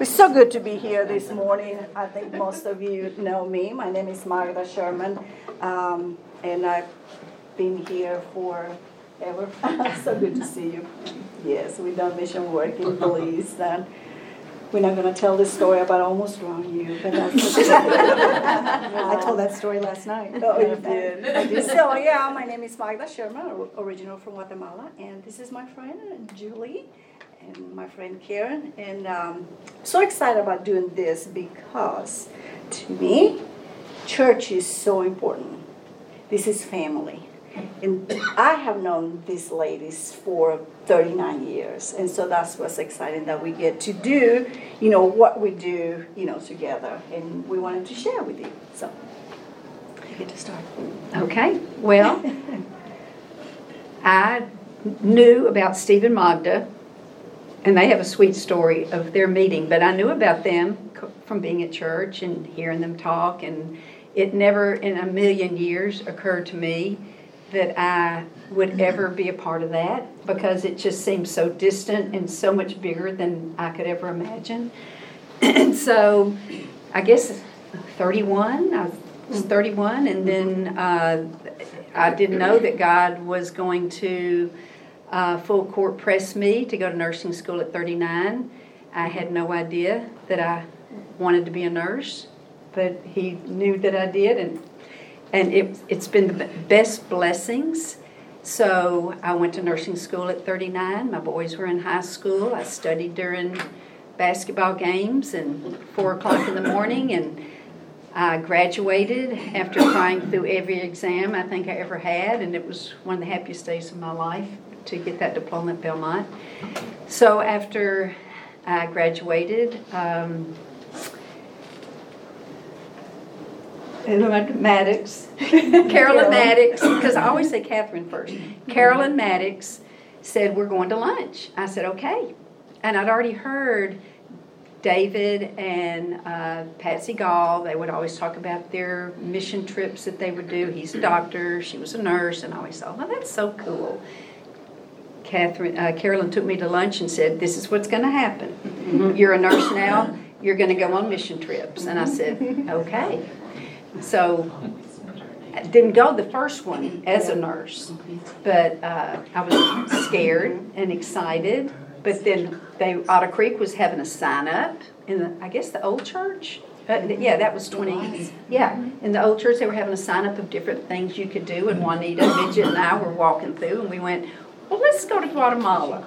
It's so good to be here this morning. I think most of you know me. My name is Magda Sherman, um, and I've been here for ever. so good to see you. Yes, we've done mission work in Belize. And we're not going to tell the story about almost wrong you, but that's. I told that story last night. Oh, you did. so yeah, my name is Magda Sherman, original from Guatemala, and this is my friend Julie and my friend Karen. And um, so excited about doing this because to me, church is so important. This is family. And I have known these ladies for 39 years. And so that's what's exciting that we get to do, you know, what we do, you know, together. And we wanted to share with you. So you get to start. Okay, well, I knew about Stephen Magda and they have a sweet story of their meeting, but I knew about them from being at church and hearing them talk, and it never in a million years occurred to me that I would ever be a part of that because it just seems so distant and so much bigger than I could ever imagine. and so I guess 31, I was 31, and then uh, I didn't know that God was going to uh, full court pressed me to go to nursing school at 39. I had no idea that I wanted to be a nurse, but he knew that I did, and and it, it's been the best blessings. So I went to nursing school at 39. My boys were in high school. I studied during basketball games and four o'clock in the morning, and I graduated after crying through every exam I think I ever had, and it was one of the happiest days of my life to get that diploma at Belmont. So after I graduated, um, Maddox, Carolyn Maddox, because I always say Catherine first. Carolyn Maddox said, We're going to lunch. I said, Okay. And I'd already heard David and uh, Patsy Gall, they would always talk about their mission trips that they would do. He's a doctor, she was a nurse, and I always thought, well, that's so cool. Catherine, uh, Carolyn took me to lunch and said, "This is what's going to happen. Mm-hmm. You're a nurse now. You're going to go on mission trips." And I said, "Okay." So I didn't go the first one as a nurse, but uh, I was scared and excited. But then they Otter Creek was having a sign up in the, I guess the old church. Uh, yeah, that was 20. Yeah, in the old church, they were having a sign up of different things you could do, and Juanita, Midget, and I were walking through, and we went, well, let's go to Guatemala.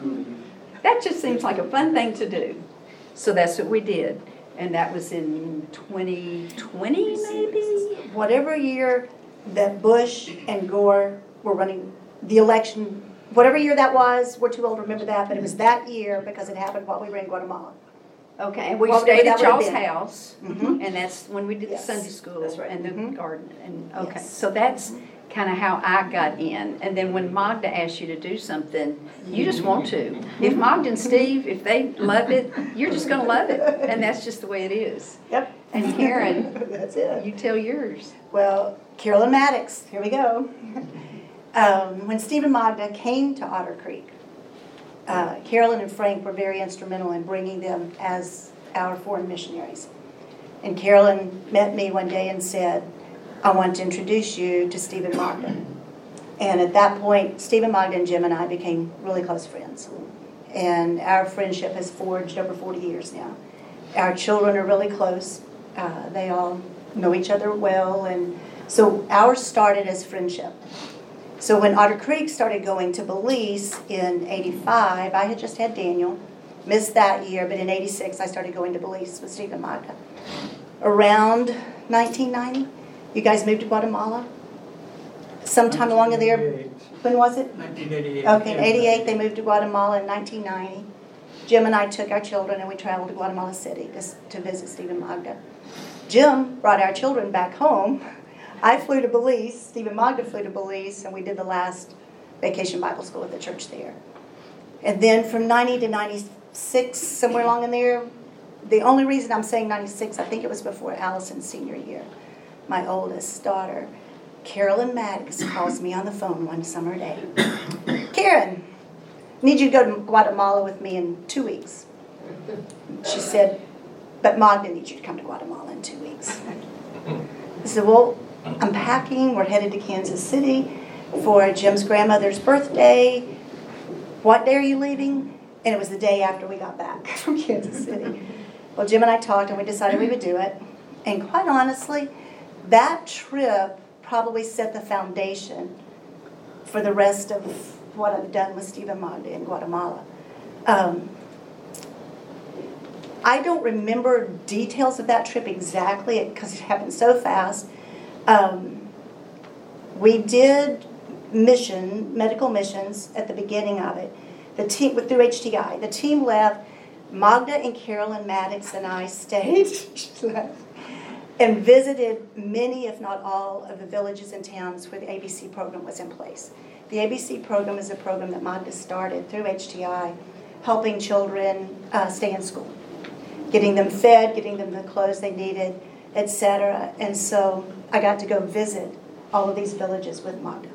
That just seems like a fun thing to do. So that's what we did. And that was in 2020, maybe? Whatever year that Bush and Gore were running the election, whatever year that was, we're too old to remember that, but it was that year because it happened while we were in Guatemala. Okay, and we well, stayed at y'all's house, mm-hmm. and that's when we did yes. the Sunday school right. and the mm-hmm. garden. And okay, yes. so that's kind of how I got in. And then when Magda asks you to do something, you just want to. If Magda and Steve, if they love it, you're just going to love it. And that's just the way it is. Yep. And Karen, that's it. You tell yours. Well, Carolyn Maddox, here we go. Um, when Steve and Magda came to Otter Creek, uh, Carolyn and Frank were very instrumental in bringing them as our foreign missionaries. And Carolyn met me one day and said, I want to introduce you to Stephen Magda. And at that point, Stephen Magda, Jim, and I became really close friends. And our friendship has forged over 40 years now. Our children are really close. Uh, they all know each other well. And so ours started as friendship. So when Otter Creek started going to Belize in 85, I had just had Daniel, missed that year, but in 86 I started going to Belize with Stephen Magda. Around 1990, you guys moved to Guatemala? Sometime along in there? When was it? 1988. Okay, in 88 they moved to Guatemala in 1990. Jim and I took our children and we traveled to Guatemala City to, to visit Stephen Magda. Jim brought our children back home. I flew to Belize, Stephen Magda flew to Belize, and we did the last vacation Bible school at the church there. And then from 90 to 96, somewhere along in there, the only reason I'm saying 96, I think it was before Allison's senior year my oldest daughter, Carolyn Maddox, calls me on the phone one summer day. Karen, need you to go to Guatemala with me in two weeks. She said, but Magda needs you to come to Guatemala in two weeks. I said, well, I'm packing, we're headed to Kansas City for Jim's grandmother's birthday. What day are you leaving? And it was the day after we got back from Kansas City. Well, Jim and I talked and we decided we would do it. And quite honestly, that trip probably set the foundation for the rest of what I've done with Stephen Magda in Guatemala. Um, I don't remember details of that trip exactly because it happened so fast. Um, we did mission, medical missions at the beginning of it. The team through HTI. The team left. Magda and Carolyn Maddox and I stayed and visited many, if not all, of the villages and towns where the ABC program was in place. The ABC program is a program that Magda started through HTI, helping children uh, stay in school, getting them fed, getting them the clothes they needed, etc. And so I got to go visit all of these villages with Magda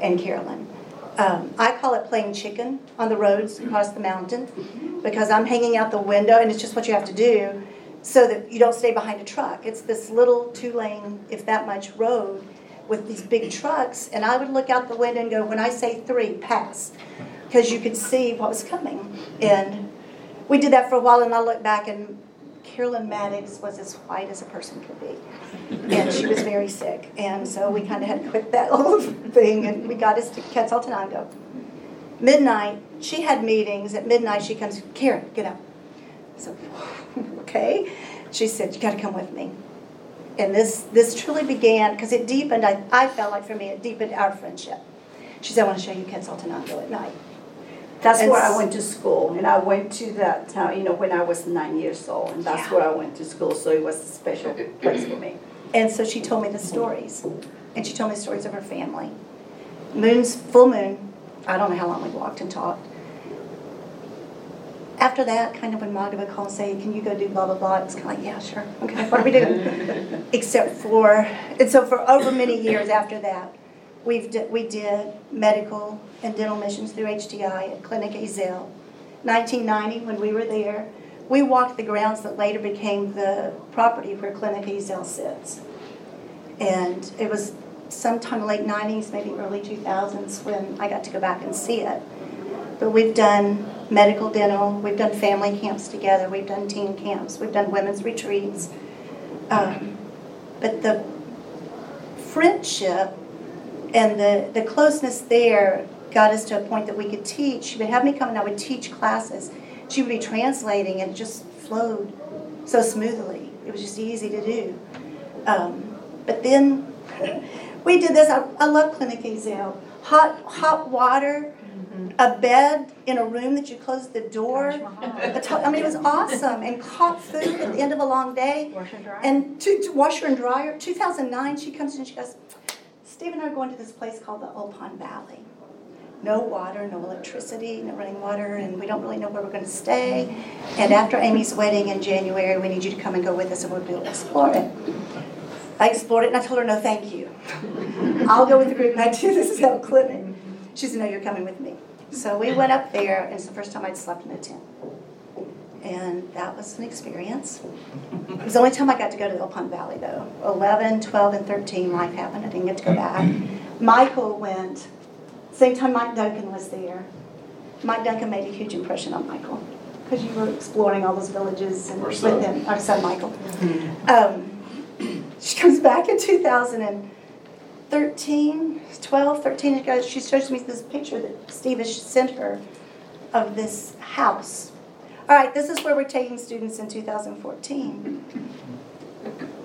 and Carolyn. Um, I call it playing chicken on the roads across the mountain because I'm hanging out the window, and it's just what you have to do so that you don't stay behind a truck. It's this little two lane, if that much, road with these big trucks, and I would look out the window and go, when I say three, pass, because you could see what was coming. And we did that for a while, and I look back, and Carolyn Maddox was as white as a person could be. And she was very sick. And so we kind of had to quit that little thing, and we got us to Quetzaltenango. Midnight, she had meetings. At midnight, she comes, Karen, get up. So, okay. She said, You got to come with me and this this truly began because it deepened. I, I felt like for me it deepened our friendship. She said, "I want to show you Quetzaltenango at night." That's and where I went to school, and I went to that town. You know, when I was nine years old, and that's yeah. where I went to school. So it was a special place for me. And so she told me the stories, and she told me the stories of her family. Moon's full moon. I don't know how long we walked and talked after that, kind of when Magda would call and say, Can you go do blah, blah, blah? It's kind of like, Yeah, sure. Okay, what are we doing? Except for, and so for over many years after that, we've d- we did medical and dental missions through HTI at Clinic Ezell. 1990, when we were there, we walked the grounds that later became the property where Clinic Ezell sits. And it was sometime late 90s, maybe early 2000s, when I got to go back and see it. But we've done medical dental, we've done family camps together, we've done teen camps, we've done women's retreats. Um, but the friendship and the, the closeness there got us to a point that we could teach. She would have me come and I would teach classes. She would be translating and it just flowed so smoothly. It was just easy to do. Um, but then we did this. I, I love Clinic Ezell. Hot, hot water a bed in a room that you closed the door. I mean, it was awesome. And hot food at the end of a long day. And to, to washer and dryer. 2009, she comes in and she goes, Steve and I are going to this place called the Opon Valley. No water, no electricity, no running water, and we don't really know where we're going to stay. And after Amy's wedding in January, we need you to come and go with us and we'll be able to explore it. I explored it and I told her, no, thank you. I'll go with the group and I do this health clinic. She said, no, you're coming with me. So we went up there, and it's the first time I'd slept in a tent. And that was an experience. It was the only time I got to go to Opon Valley, though. 11, 12, and 13, life happened. I didn't get to go back. Michael went, same time Mike Duncan was there. Mike Duncan made a huge impression on Michael because you were exploring all those villages and with him, our son Michael. Um, she comes back in 2013, 12, 13 ago, she shows me this picture that Steve has sent her of this house. All right, this is where we're taking students in 2014.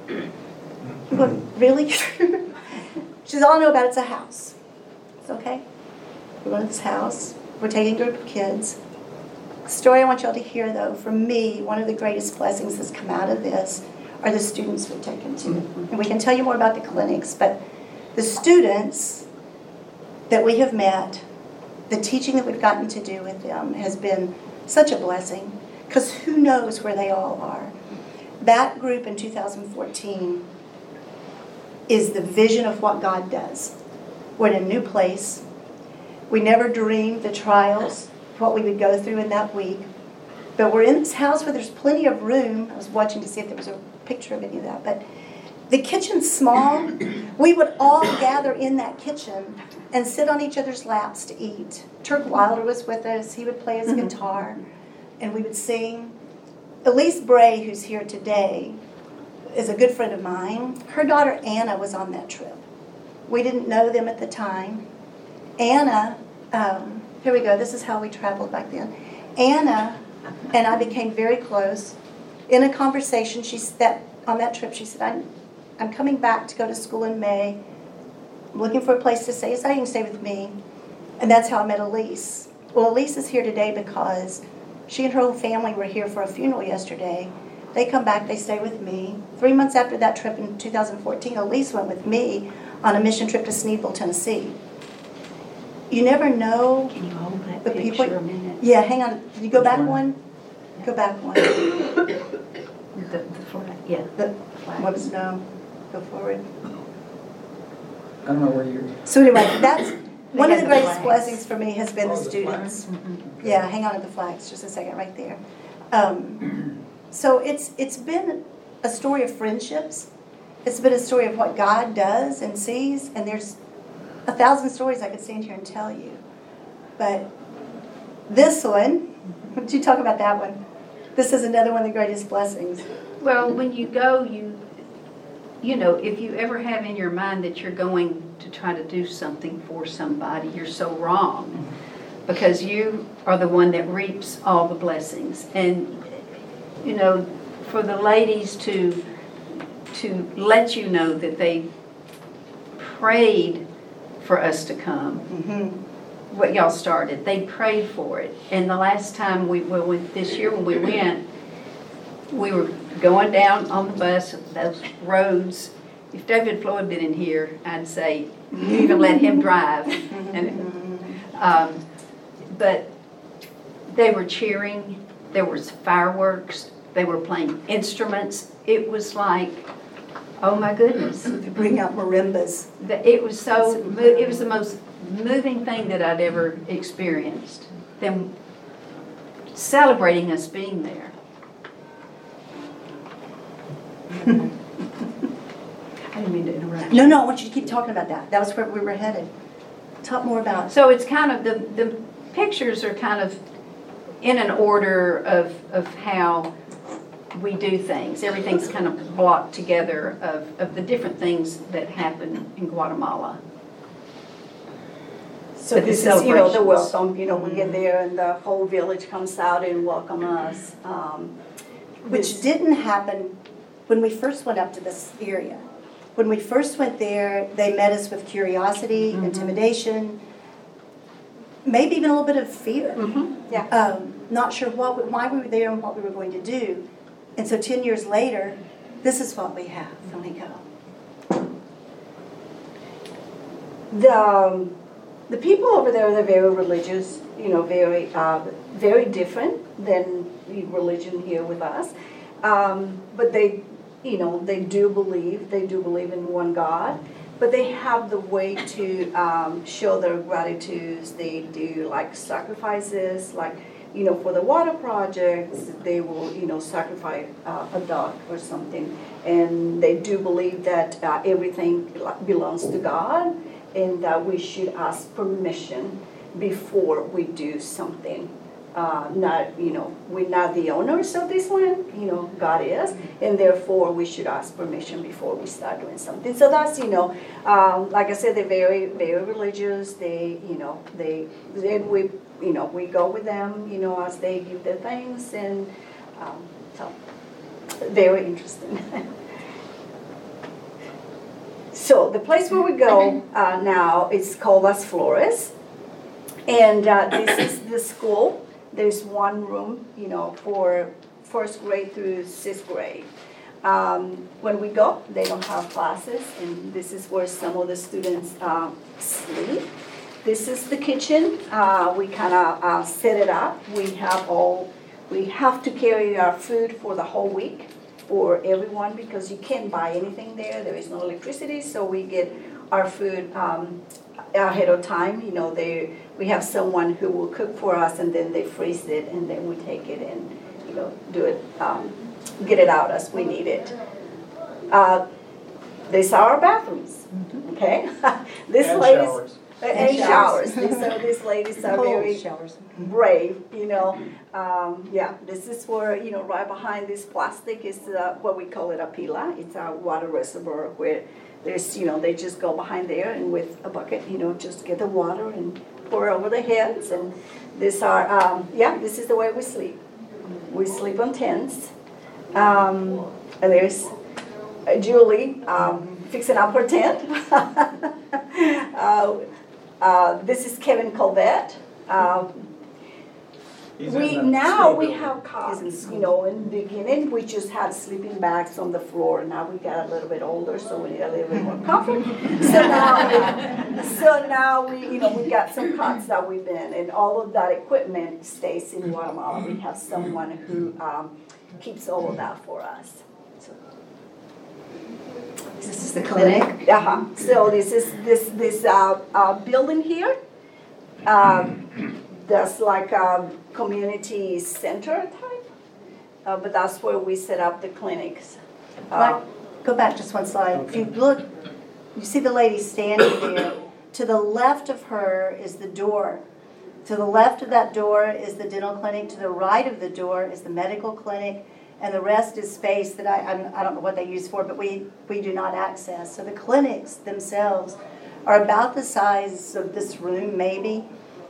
I'm going, really? She's all know about it's a house. It's okay. We're going to this house. We're taking a group of kids. The story I want y'all to hear, though, for me, one of the greatest blessings that's come out of this are the students we've taken to. And we can tell you more about the clinics, but the students that we have met, the teaching that we've gotten to do with them has been such a blessing because who knows where they all are. That group in 2014 is the vision of what God does. We're in a new place. We never dreamed the trials, what we would go through in that week, But we're in this house where there's plenty of room. I was watching to see if there was a picture of any of that, but the kitchen's small. We would all gather in that kitchen and sit on each other's laps to eat. Turk Wilder was with us. He would play his guitar, and we would sing. Elise Bray, who's here today, is a good friend of mine. Her daughter Anna was on that trip. We didn't know them at the time. Anna, um, here we go. This is how we traveled back then. Anna and I became very close. In a conversation, she said on that trip, she said, "I'm, I'm coming back to go to school in May. I'm looking for a place to stay. So you can stay with me." And that's how I met Elise. Well, Elise is here today because she and her whole family were here for a funeral yesterday. They come back, they stay with me. Three months after that trip in 2014, Elise went with me on a mission trip to Sneedville, Tennessee. You never know. Can you hold that The people- picture a minute? Yeah, hang on. Can you go back Which one? one? Go back one. The, the flag, yeah. The, whoops, no. Go forward. I don't know where you're. So anyway, that's, one of the the greatest blessings for me has been the Oh, students. Mhm. Yeah, hang on to the flags just a second, right there. Um, So it's, it's been a story of friendships. It's been a story of what God does and sees, and there's a thousand stories I could stand here and tell you. But this one, would you talk about that one? This is another one of the greatest blessings. Well, when you go, you, you know, if you ever have in your mind that you're going to try to do something for somebody, you're so wrong. Because you are the one that reaps all the blessings. And, you know, for the ladies to, to let you know that they prayed for us to come, Mhm. what y'all started. They prayed for it. And the last time we, well, went- this year when we went, we were going down on the bus, those roads. If David Floyd had been in here, I'd say, you even let him drive. And, um, But they were cheering, there was fireworks, they were playing instruments. It was like, oh my goodness. To bring out marimbas. It was so, mo- it was the most moving thing that I'd ever experienced, them celebrating us being there. I didn't mean to interrupt. No, no, I want you to keep talking about that. That was where we were headed. Talk more about. So it's kind of, the, the pictures are kind of in an order of, of how we do things. Everything's kind of blocked together of, of the different things that happen in Guatemala. So But the this is, you know, the welcome, you know, we get there and the whole village comes out and welcome us. um, Which didn't happen when we first went up to this area. When we first went there, they met us with curiosity, Mhm. intimidation, maybe even a little bit of fear. Yeah. Um, not sure what, why we were there and what we were going to do. And so 10 years later, this is what we have when we go. The, um, the people over there, they're very religious, you know, very, uh, very different than the religion here with us. Um, but they, you know, they do believe, they do believe in one God. But they have the way to um, show their gratitudes. They do like sacrifices, like, you know, for the water projects, they will, you know, sacrifice uh, a dog or something. And they do believe that uh, everything belongs to God and that we should ask permission before we do something. Uh, not, you know, we're not the owners of this land, you know, God is, and therefore we should ask permission before we start doing something. So that's, you know, um, like I said, they're very, very religious. They, you know, they, then we, you know, we go with them, you know, as they give their things, and um, so very interesting. So the place where we go uh, now is called Las Flores, and uh, this is the school. There's one room, you know, for first grade through sixth grade. Um, when we go, they don't have classes, and this is where some of the students uh, sleep. This is the kitchen. Uh, we kind of uh, set it up. We have all. We have to carry our food for the whole week for everyone because you can't buy anything there. There is no electricity, so we get our food um, ahead of time. You know, they we have someone who will cook for us, and then they freeze it, and then we take it and you know, do it, um, get it out as we need it. Uh, These are our bathrooms, okay? This And lady's. showers. And showers, These are- these ladies are Cold very showers. brave, you know. Um, yeah, this is where, you know, right behind this plastic is uh, what we call it a pila. It's a water reservoir where there's, you know, they just go behind there and with a bucket, you know, just get the water and pour over the heads. And this are, um, yeah, this is the way we sleep. We sleep on tents. Um, and there's uh, Julie um, fixing up her tent. uh, uh, this is Kevin Colbert. Um, we now we have cots. You know, in the beginning we just had sleeping bags on the floor. Now we got a little bit older, so we need a little bit more comfort. So now, so now we, you know, we got some cots that we've been, and all of that equipment stays in Guatemala. We have someone who um, keeps all of that for us. So, This is the clinic. uh-huh. So this is, this, this, uh, uh, building here, um, that's like a community center type. Uh, but that's where we set up the clinics. Uh, Right, go back just one slide. If you look, you see the lady standing there. To the left of her is the door. To the left of that door is the dental clinic. To the right of the door is the medical clinic. And the rest is space that I, I'm- I don't know what they use for, but we, we do not access. So the clinics themselves are about the size of this room, maybe,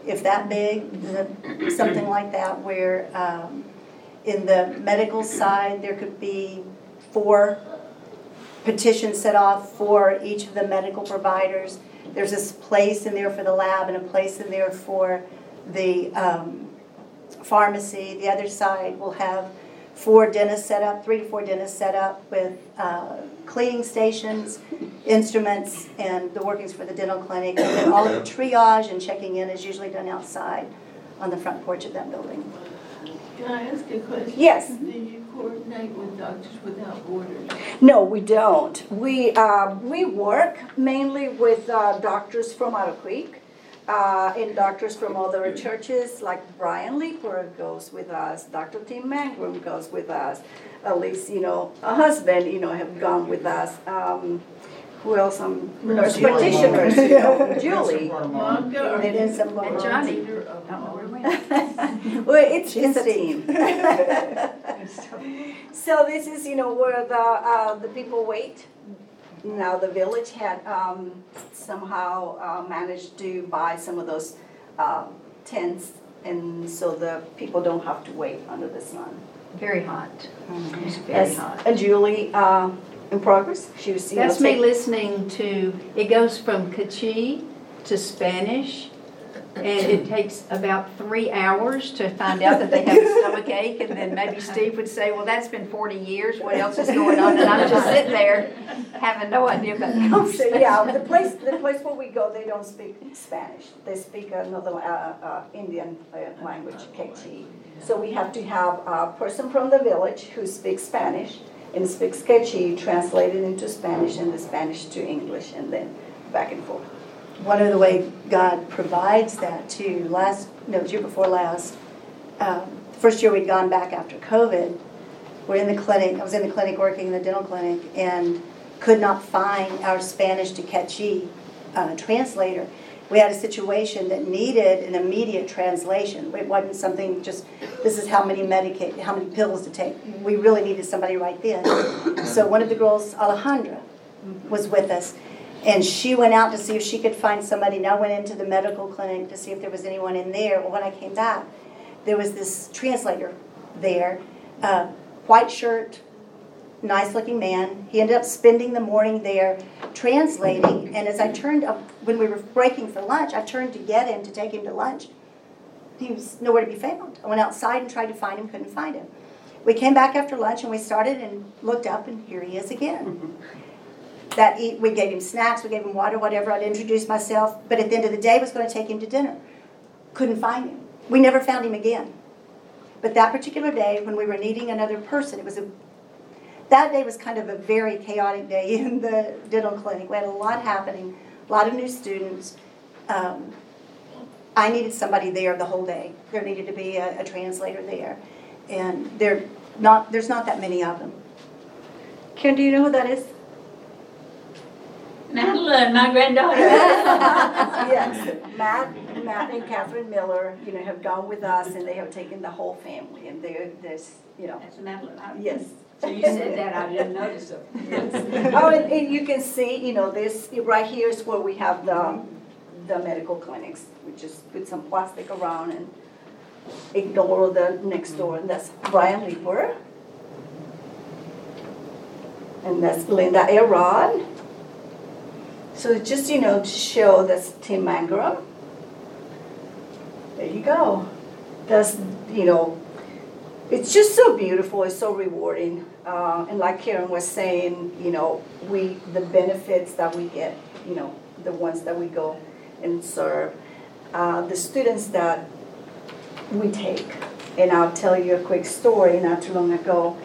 if that big, the- something like that, where, um, in the medical side, there could be four petitions set off for each of the medical providers. There's this place in there for the lab and a place in there for the um, pharmacy. The other side will have four dentists set up, three to four dentists set up with uh, cleaning stations, instruments, and the workings for the dental clinic. And then all of the triage and checking in is usually done outside on the front porch of that building. Can I ask a question? Yes. Do you coordinate with Doctors Without Borders? No, we don't. We, uh, we work mainly with uh, doctors from Otter Creek uh, and doctors from other churches, like Brian Leeper goes with us, Dr. Tim Mangrum goes with us. At least, you know, a husband, you know, have gone with us. Um, Who else? Um, Nurse practitioners, you know, Julie. Monica or? And it is some And Johnny, I don't know where we went. Well, it's, She's it's a a team. So this is, you know, where the, uh, the people wait. Now, the village had, um, somehow, uh, managed to buy some of those, um, tents, and so the people don't have to wait under the sun. Very hot. It's very That's hot. Julie, uh, in progress, she was, you know, That's me listening to, it goes from Kachee to Spanish, and it takes about three hours to find out that they have a stomach ache, and then maybe Steve would say, well, that's been forty years, what else is going on? And I'm just sitting there having no idea about the So, yeah, the place, the place where we go, they don't speak Spanish. They speak another, uh, uh, Indian uh, language, Quechua. So we have to have a person from the village who speaks Spanish and speaks Quechua, translated into Spanish and the Spanish to English, and then back and forth. One of the way God provides that too, last, no, it was year before last, um, first year we'd gone back after COVID, we're in the clinic, I was in the clinic working in the dental clinic and could not find our Spanish to Quechua uh, translator. We had a situation that needed an immediate translation. It wasn't something just, this is how many medicate, how many pills to take. We really needed somebody right then. So one of the girls, Alejandra, was with us. And she went out to see if she could find somebody, and I went into the medical clinic to see if there was anyone in there. Well, when I came back, there was this translator there, uh, white shirt, nice looking man. He ended up spending the morning there translating. And as I turned up, when we were breaking for lunch, I turned to get him to take him to lunch. He was nowhere to be found. I went outside and tried to find him, couldn't find him. We came back after lunch and we started and looked up, and here he is again that eat, we gave him snacks, we gave him water, whatever. I'd introduced myself, but at the end of the day, was going to take him to dinner. Couldn't find him. We never found him again. But that particular day, when we were needing another person, it was a. That day was kind of a very chaotic day in the dental clinic. We had a lot happening, a lot of new students. Um, I needed somebody there the whole day. There needed to be a, a translator there. And they're not, there's not that many of them. Karen, do you know who that is? Madeline, my granddaughter. Yes, Matt, Matt and Catherine Miller, you know, have gone with us and they have taken the whole family and they're, there's, you know, That's Madeline. I- yes. So you said that, I didn't notice it. Oh, and, and you can see, you know, this, right here is where we have the, the medical clinics. We just put some plastic around and ignore the next door, and that's Brian Leeper. And that's Linda Arod. So just, you know, to show that's Tim Mangrum. There you go. That's, you know, it's just so beautiful, it's so rewarding. Uh, and like Karen was saying, you know, we, the benefits that we get, you know, the ones that we go and serve, uh, the students that we take. And I'll tell you a quick story, not too long ago.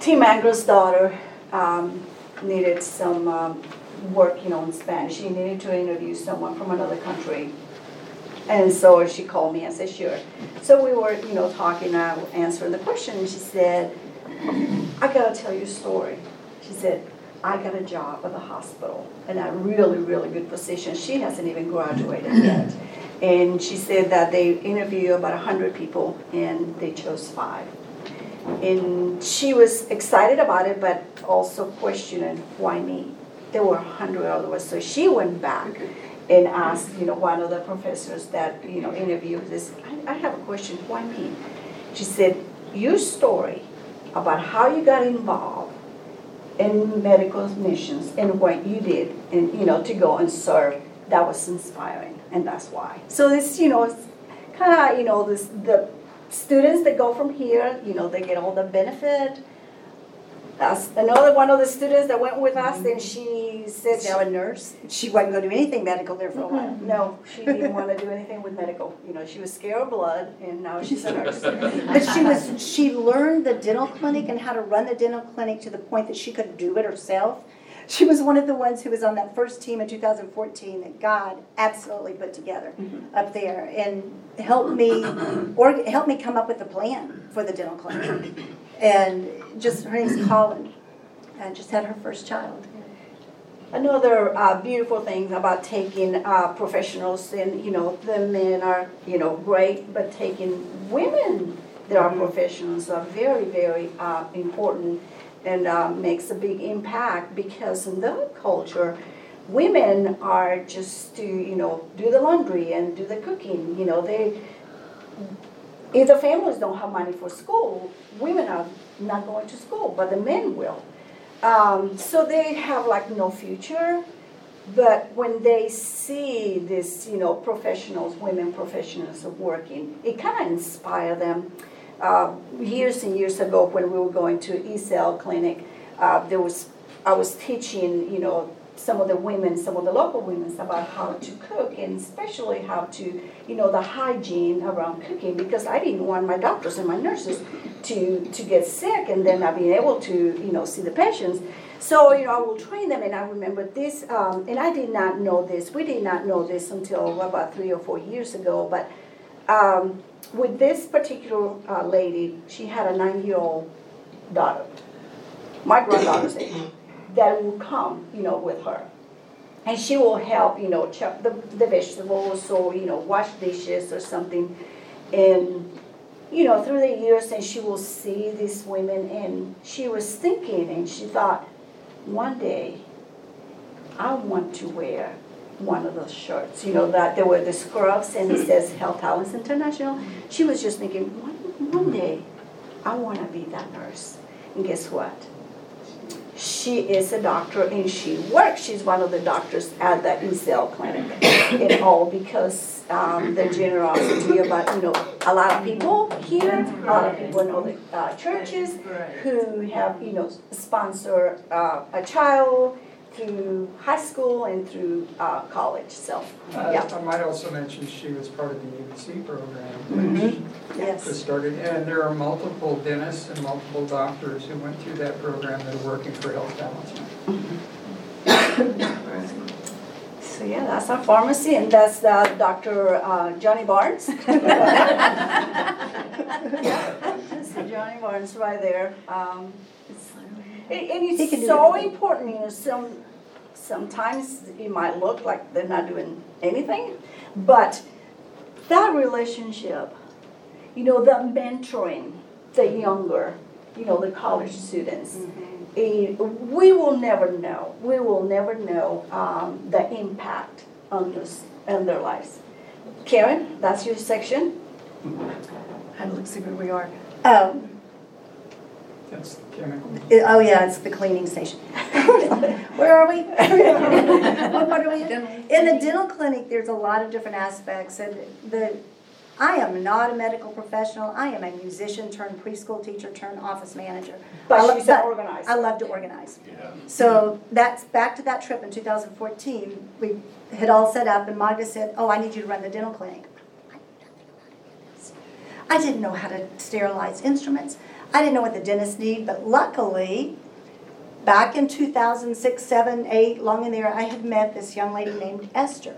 Tim Anger's daughter um, needed some um, work, you know, in Spanish. She needed to interview someone from another country. And so she called me and said, sure. So we were, you know, talking, uh, answering the question, and she said, I gotta tell you a story. She said, I got a job at the hospital in a really, really good position. She hasn't even graduated yet. And she said that they interviewed about 100 people and they chose five. And she was excited about it, but also questioning why me. There were 100 others. So she went back and asked, you know, one of the professors that, you know, interviewed this, I, I have a question, why me? She said, your story about how you got involved in medical missions and what you did and, you know, to go and serve, that was inspiring, and that's why. So this, you know, it's kind of, you know, this, the students that go from here, you know, they get all the benefit. That's another one of the students that went with us, and she said now a nurse. She wasn't going to do anything medical there for a while. Mm-hmm. no, she didn't want to do anything with medical. You know, she was scared of blood, and now she's a nurse. But she was, she learned the dental clinic and how to run the dental clinic to the point that she could do it herself. She was one of the ones who was on that first team in 2014 that God absolutely put together mm-hmm. up there and helped me, or helped me come up with a plan for the dental clinic. And just, her name's Colin, and just had her first child. Another uh, beautiful thing about taking uh, professionals, and you know, the men are you know great, but taking women that are professionals are very, very uh, important and uh, makes a big impact because in the culture, women are just to you know do the laundry and do the cooking. You know, they if the families don't have money for school, women are not going to school, but the men will. Um, so they have like no future. But when they see this, you know, professionals, women professionals of working, it kind of inspire them. Uh, years and years ago, when we were going to Ezell clinic, uh, there was I was teaching, you know, some of the women, some of the local women about how to cook, and especially how to, you know, the hygiene around cooking, because I didn't want my doctors and my nurses to to get sick, and then not being able to, you know, see the patients. So, you know, I will train them, and I remember this, um, and I did not know this. We did not know this until about three or four years ago. But um, with this particular uh, lady, she had a nine-year-old daughter, my granddaughter's age, that will come, you know, with her. And she will help, you know, chop the, the vegetables or, you know, wash dishes or something. And, you know, through the years, and she will see these women, and she was thinking, and she thought, one day, I want to wear one of those shirts, you know, that there were the scrubs and it says Health Talents International. She was just thinking, one, one day, I want to be that nurse. And guess what? She is a doctor and she works. She's one of the doctors at the Ezell clinic and all because um, the generosity about, you know, a lot of people here, a lot of people know the uh, churches who have, you know, sponsor uh, a child through high school and through uh, college. So, yeah. Uh, I might also mention she was part of the ABC program, which was Yes. started, and there are multiple dentists and multiple doctors who went through that program that are working for Health Talents. So yeah, that's our pharmacy, and that's uh, Dr. uh, Johnny Barnes. Mr. Johnny Barnes right there. Um, it's- And and He can it's do so everything. important, you know, some, sometimes it might look like they're not doing anything, but that relationship, you know, the mentoring, the younger, you know, the college students, eh, we will never know, we will never know um, the impact on this, on their lives. Karen, that's your section? I look, see where we are. Um, That's the chemical. it- oh yeah, it's the cleaning station. Where are we? What part are we in? In the dental clinic, there's a lot of different aspects, and the, I am not a medical professional, I am a musician turned preschool teacher turned office manager. I But lo- she's an but organizer. I love to organize. Yeah. So that's, back to that trip in 2014, we had all set up, and Magda said, oh, I need you to run the dental clinic. I didn't know how to sterilize instruments. I didn't know what the dentist need, but luckily, back in 2006, 7, 8, long in there, I had met this young lady named Esther.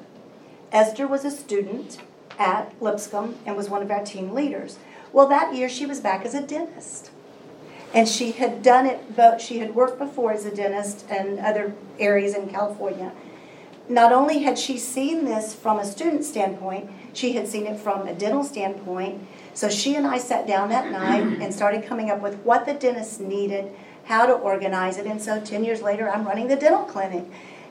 Esther was a student at Lipscomb and was one of our team leaders. Well, that year she was back as a dentist. And she had done it, but she had worked before as a dentist in other areas in California. Not only had she seen this from a student standpoint, she had seen it from a dental standpoint. So she and I sat down that night and started coming up with what the dentist needed, how to organize it. And so 10 years later, I'm running the dental clinic.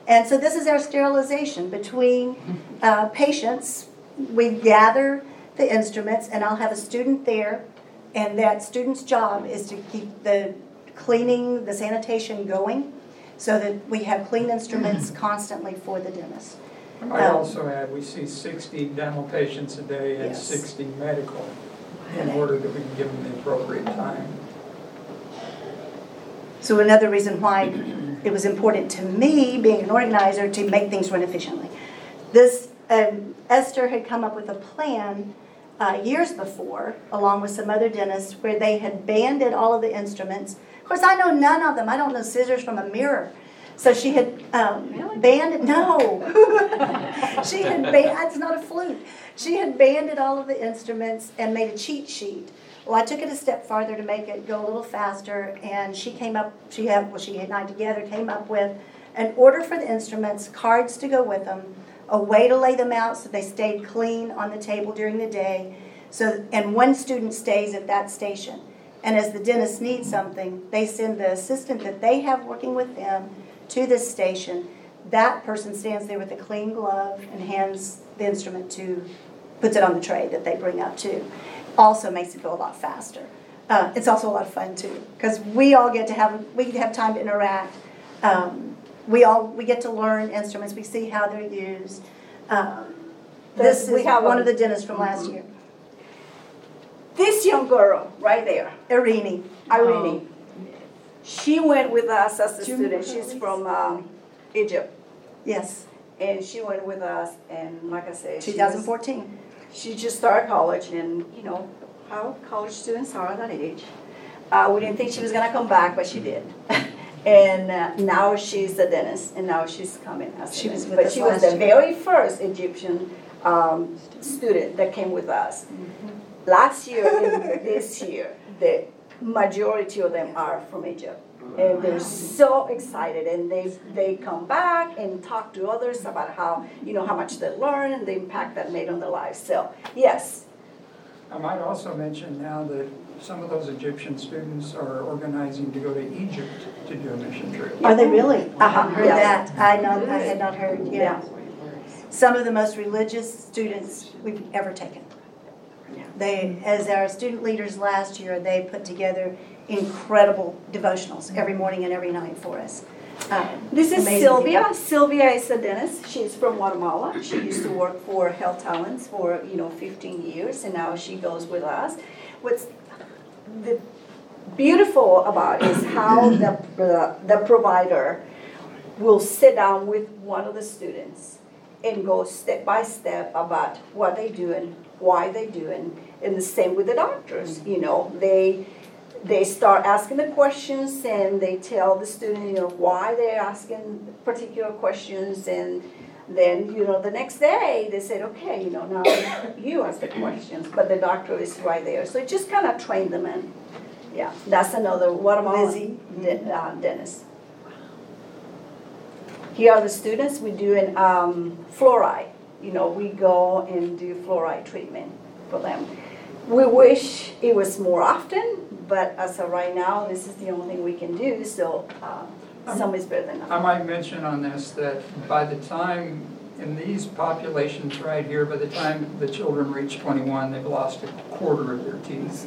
And so this is our sterilization between uh, patients. We gather the instruments, and I'll have a student there, and that student's job is to keep the cleaning, the sanitation going, so that we have clean instruments constantly for the dentist. I Um, also add, we see 60 dental patients a day and Yes. 60 medical in order that we can give them the appropriate time. So another reason why it was important to me, being an organizer, to make things run efficiently. This, um, Esther had come up with a plan uh, years before, along with some other dentists, where they had banded all of the instruments. Of course, I know none of them. I don't know scissors from a mirror. So she had um, banded, no. she had, ba- it's not a flute. She had banded all of the instruments and made a cheat sheet. Well, I took it a step farther to make it go a little faster, and she came up, she had, well, she and I together came up with an order for the instruments, cards to go with them, a way to lay them out so they stayed clean on the table during the day, so, and one student stays at that station. And as the dentist needs something, they send the assistant that they have working with them to this station. That person stands there with a clean glove and hands the instrument to, puts it on the tray that they bring up too. Also makes it go a lot faster. Uh, it's also a lot of fun too, because we all get to have, we have time to interact. Um, we all, we get to learn instruments, we see how they're used. Um, This We is have one a- of the dentists from last year, This young girl right there, Irini. Irene, she went with us as a student. She's from um, Egypt. Yes, And she went with us, and like I said, she was- 2014. she just started college, and you know how college students are at that age. Uh, we didn't think she was gonna come back, but she did. and uh, now she's a dentist, and now she's coming as a She was dentist. with but us she was last the year. very first Egyptian um, student that came with us. Last year and this year, the majority of them are from Egypt. And they're so excited and they, they come back and talk to others about how, you know, how much they learned and the impact that made on their lives. So, yes, I might also mention now that some of those Egyptian students are organizing to go to Egypt to do a mission trip. Are they really? I Uh-huh, haven't heard yeah. that. I know, I had not heard, yeah. Yeah. Some of the most religious students we've ever taken. They, as our student leaders last year, they put together incredible devotionals every morning and every night for us. Um, This is Sylvia. people. Sylvia is a dentist. She's from Guatemala. She used to work for Health Talents for, you know, 15 years, and now she goes with us. What's the beautiful about is how the, the, the provider will sit down with one of the students and go step by step about what they're doing, why they're doing, and the same with the doctors, you know, they, they start asking the questions and they tell the student, you know, why they're asking particular questions and Then, you know, the next day, they said, okay, you know, now you ask the questions, but the doctor is right there. So it just kind of trained them in. Yeah, that's another Guatemalan Lizzie. de- uh, dentist. Here are the students, we do an um, fluoride. You know, we go and do fluoride treatment for them. We wish it was more often, but as of right now, this is the only thing we can do, so uh, some is better than I might mention on this that by the time, in these populations right here, by the time the children reach 21, they've lost a quarter of their teeth.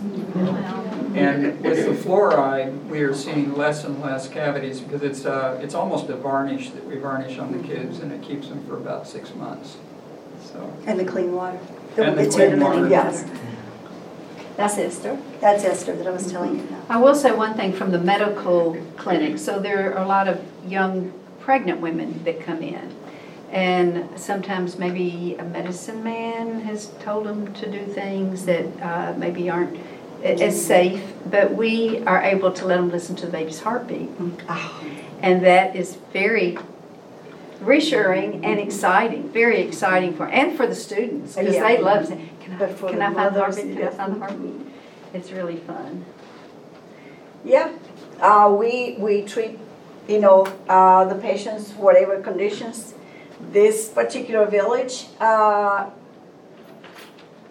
And with the fluoride, we are seeing less and less cavities because it's, uh, it's almost a varnish that we varnish on the kids and it keeps them for about six months, so. And the clean water. And the clean water. Yes. That's Esther. That's Esther that I was telling you about. I will say one thing from the medical clinic. So there are a lot of young pregnant women that come in. And sometimes maybe a medicine man has told them to do things that uh, maybe aren't as safe. But we are able to let them listen to the baby's heartbeat. And that is very reassuring and exciting, very exciting for, and for the students. Because Yeah. they love it. can I, can the I find the heartbeat? Can I find the heartbeat? It's really fun. Yeah, uh, we, we treat, you know, uh, the patients, whatever conditions. This particular village, uh,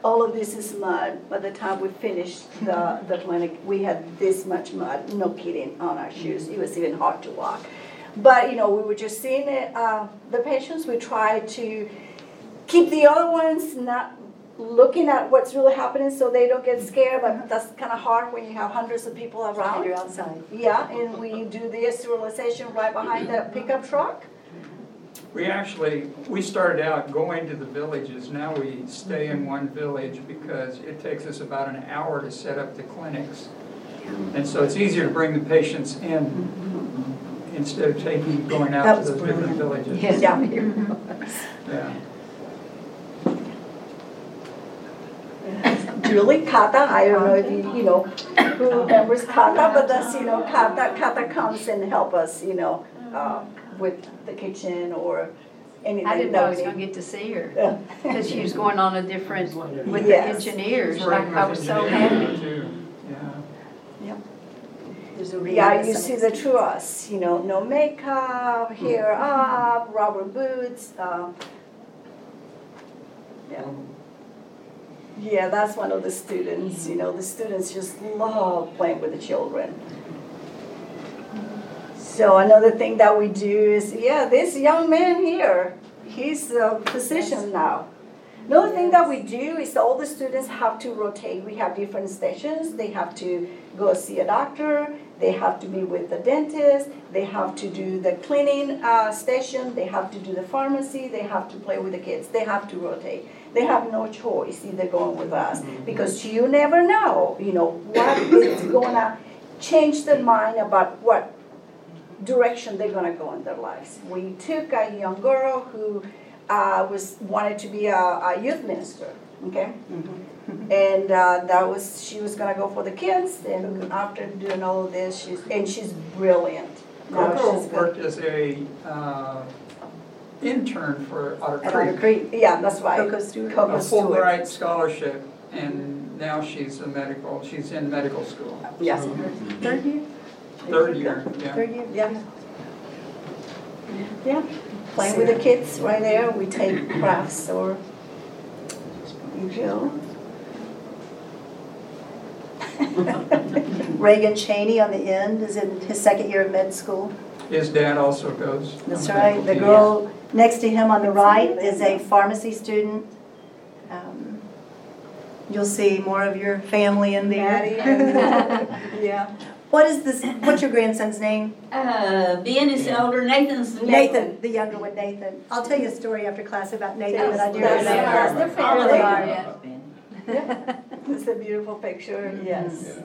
all of this is mud. By the time we finished the, the clinic, we had this much mud, no kidding, on our shoes. It was even hard to walk. But, you know, we were just seeing it, uh, the patients, we try to keep the other ones not looking at what's really happening so they don't get scared, but mm-hmm. that's kind of hard when you have hundreds of people around. And you're outside. Yeah, and we do the sterilization right behind the pickup truck. We actually, we started out going to the villages, now we stay in mm-hmm. one village because it takes us about an hour to set up the clinics. And so it's easier to bring the patients in mm-hmm. Instead of taking, going That out was to those different brilliant. villages. Yeah. Yeah. Julie Kata, I don't know if you, you know, who remembers Kata, but that's, you know, Kata, Kata comes and help us, you know, uh, with the kitchen or anything. I didn't know I was that gonna get to see her, Yeah. because she was going on a different, with the Yes. engineers, I I was so engineering, happy. Yeah. You see the true us, you know, no makeup, hair up, rubber boots, uh, yeah. Yeah, that's one of the students, you know, the students just love playing with the children. So another thing that we do is, yeah, this young man here, he's a physician now. Another thing that we do is all the students have to rotate. We have different stations. They have to go see a doctor. They have to be with the dentist. They have to do the cleaning uh, station. They have to do the pharmacy. They have to play with the kids. They have to rotate. They have no choice either going with us because you never know, you know, what is gonna change their mind about what direction they're gonna go in their lives. We took a young girl who uh, was wanted to be a, a youth minister, okay? And uh, that was she was gonna go for the kids, and after doing all of this, she's and she's brilliant. Now Coco she's worked good. as a uh, intern for Otter At Otter Creek. Creek. Yeah, that's right. Coco Stewart. Coco A Stewart. Fulbright scholarship, and now she's a medical, she's in medical school. Yes. Third year? Third year, yeah. Third year? Yeah. Yeah, playing with the kids right there, we take crafts or, you know. Reagan Cheney on the end is in his second year of med school. His dad also goes. That's the right. The team. girl next to him on the right is a pharmacy student. Um, You'll see more of your family in Maddie there. and, yeah. What is this, what's your grandson's name? Uh, Ben is elder, Nathan's the Nathan, the younger one, Nathan. I'll tell you a story after class about Nathan that I do That's- remember. that's the All of family. our husband. It's a beautiful picture, yes.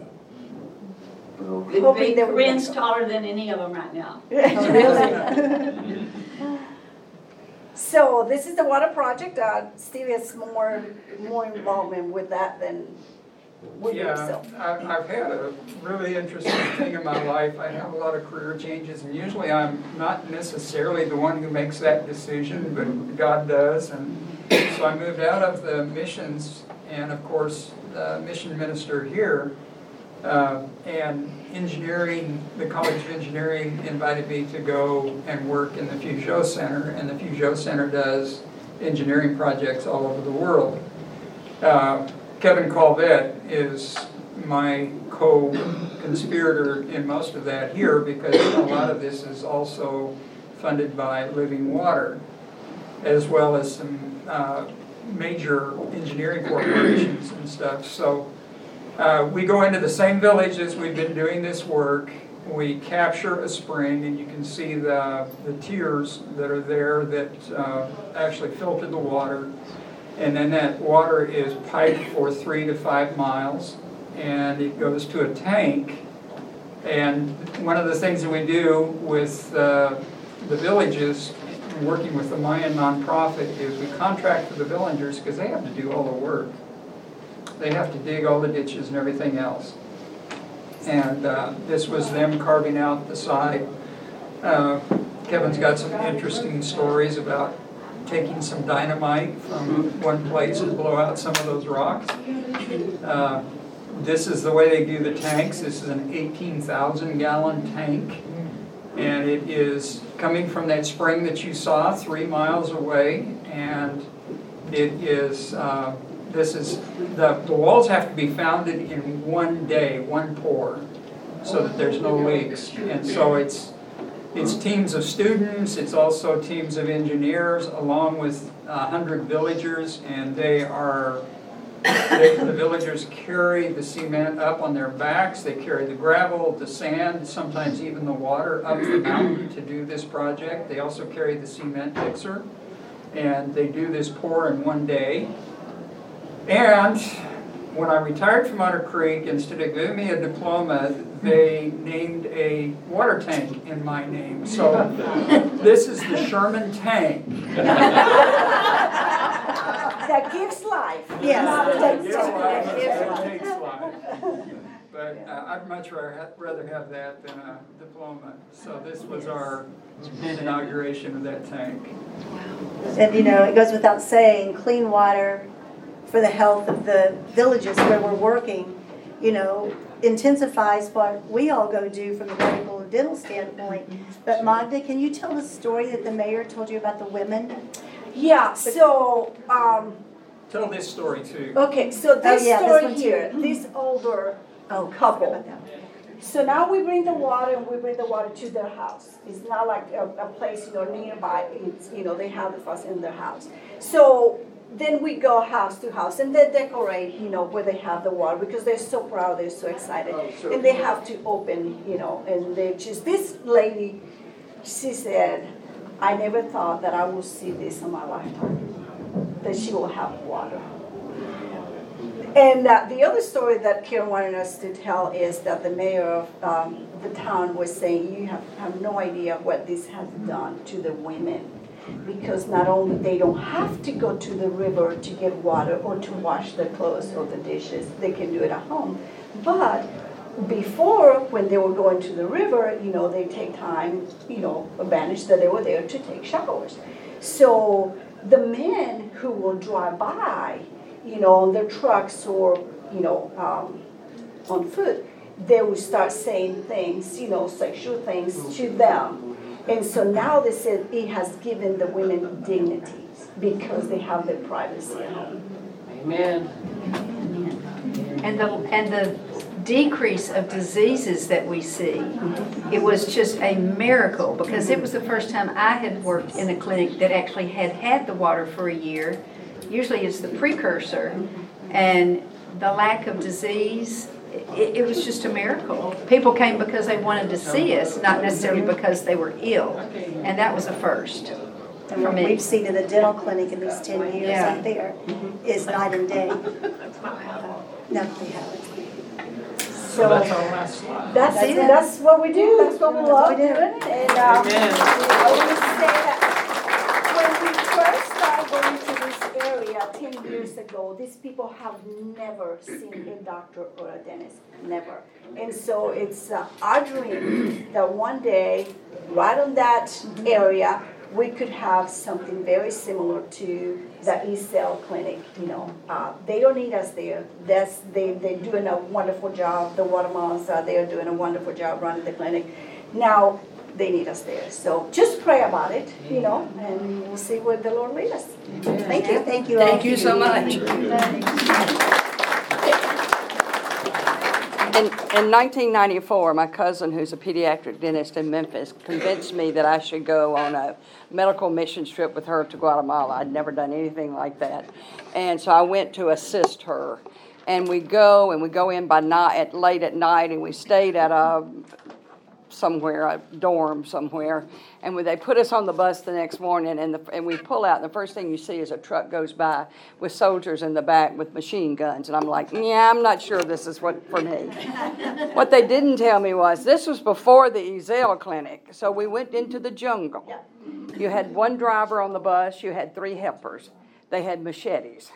We're Big- hoping Big that we're Corinne's gonna- taller than any of them right now. Oh, really? So this is the water project, uh, Steve has more, more involvement with that than with Yeah, yourself? I've, I've had a really interesting thing in my life. I have a lot of career changes, and usually I'm not necessarily the one who makes that decision, but God does. And so I moved out of the missions, and of course, the mission minister here, uh, and engineering, the College of Engineering invited me to go and work in the Peugeot Center, and the Peugeot Center does engineering projects all over the world. Uh, Kevin Colvett is my co-conspirator in most of that here because a lot of this is also funded by Living Water, as well as some uh, major engineering corporations and stuff. So uh, we go into the same villages, we've been doing this work. We capture a spring, and you can see the, the tiers that are there that uh, actually filter the water. And then that water is piped for three to five miles, and it goes to a tank. And one of the things that we do with uh, the villages, working with the Mayan nonprofit, is we contract with the villagers, because they have to do all the work. They have to dig all the ditches and everything else. And uh, this was them carving out the side. Uh, Kevin's got some interesting stories about taking some dynamite from one place to blow out some of those rocks. Uh, This is the way they do the tanks. This is an 18,000 gallon tank. And it is coming from that spring that you saw three miles away. And it is, uh, this is, the, the walls have to be founded in one day, one pour, so that there's no leaks. And so it's, it's teams of students, it's also teams of engineers, along with a hundred villagers, and they are, they, the villagers carry the cement up on their backs, they carry the gravel, the sand, sometimes even the water up the mountain to do this project. They also carry the cement mixer, and they do this pour in one day. And when I retired from Otter Creek, instead of giving me a diploma, they named a water tank in my name. So this is the Sherman tank. That gives life. Yes. Not It takes gives life. life, That gives life. But uh, I'd much rather rather have that than a diploma. So this was our inauguration of that tank. And you know, it goes without saying, clean water for the health of the villages where we're working, you know, intensifies what we all go do from a medical and dental standpoint. But Magda, can you tell the story that the mayor told you about the women? Yeah, so, um, Tell this story too. okay, so this Oh, yeah, this story one too. here, this older Oh, couple. So now we bring the water and we bring the water to their house. It's not like a, a place, you know, nearby. It's, you know, they have the faucet in their house. So then we go house to house and they decorate, you know, where they have the water because they're so proud, they're so excited. And they have to open, you know, and they just, this lady, she said, I never thought that I would see this in my lifetime, that she will have water. And uh, the other story that Karen wanted us to tell is that the mayor of um, the town was saying, you have, have no idea what this has done to the women. Because not only they don't have to go to the river to get water or to wash their clothes or the dishes, they can do it at home. But before, when they were going to the river, you know, they take time, you know, advantage that they were there to take showers. So the men who will drive by, you know, on their trucks or, you know, um, on foot, they will start saying things, you know, sexual things to them. And so now they said it has given the women dignity because they have their privacy at home. Amen. And the, and the decrease of diseases that we see, it was just a miracle because it was the first time I had worked in a clinic that actually had had the water for a year. Usually it's the precursor. And the lack of disease, it, it was just a miracle. People came because they wanted to see us, not necessarily because they were ill. And that was a first And for what me. we've seen in the dental clinic in these ten years Yeah. out there is night and day. No, we haven't. So that's our last slide. That's, That's it. that's what we do, that's what we love do. doing, and, um, Amen. I want to say that when we first started going to this area ten years ago, these people have never seen a doctor or a dentist, never. And so it's uh, our dream that one day, right on that area, we could have something very similar to the Ezell Clinic, you know. Uh, They don't need us there, that's, they, they're doing a wonderful job, the Guatemalans are there doing a wonderful job running the clinic. Now, they need us there, so just pray about it, you know, and we'll see where the Lord leads us. Thank you. Thank you all. Thank you so much. In, in 1994, my cousin, who's a pediatric dentist in Memphis, convinced me that I should go on a medical mission trip with her to Guatemala. I'd never done anything like that. And so I went to assist her. And we go, and we go in by night, at, late at night, and we stayed at a, somewhere, a dorm somewhere. And when they put us on the bus the next morning, and, the, and we pull out, and the first thing you see is a truck goes by with soldiers in the back with machine guns. And I'm like, yeah, I'm not sure this is what for me. what they didn't tell me was this was before the Ezell clinic. So we went into the jungle. You had one driver on the bus, you had three helpers. They had machetes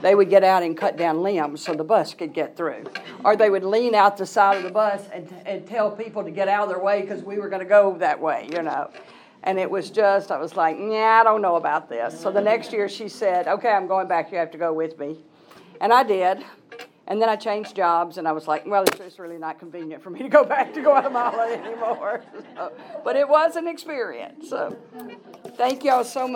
they would get out and cut down limbs so the bus could get through. Or they would lean out the side of the bus and, and tell people to get out of their way because we were going to go that way, you know. And it was just, I was like, yeah, I don't know about this. So the next year she said, okay, I'm going back, you have to go with me. And I did. And then I changed jobs and I was like, well, it's just really not convenient for me to go back to Guatemala anymore. So, but it was an experience. So thank y'all so much.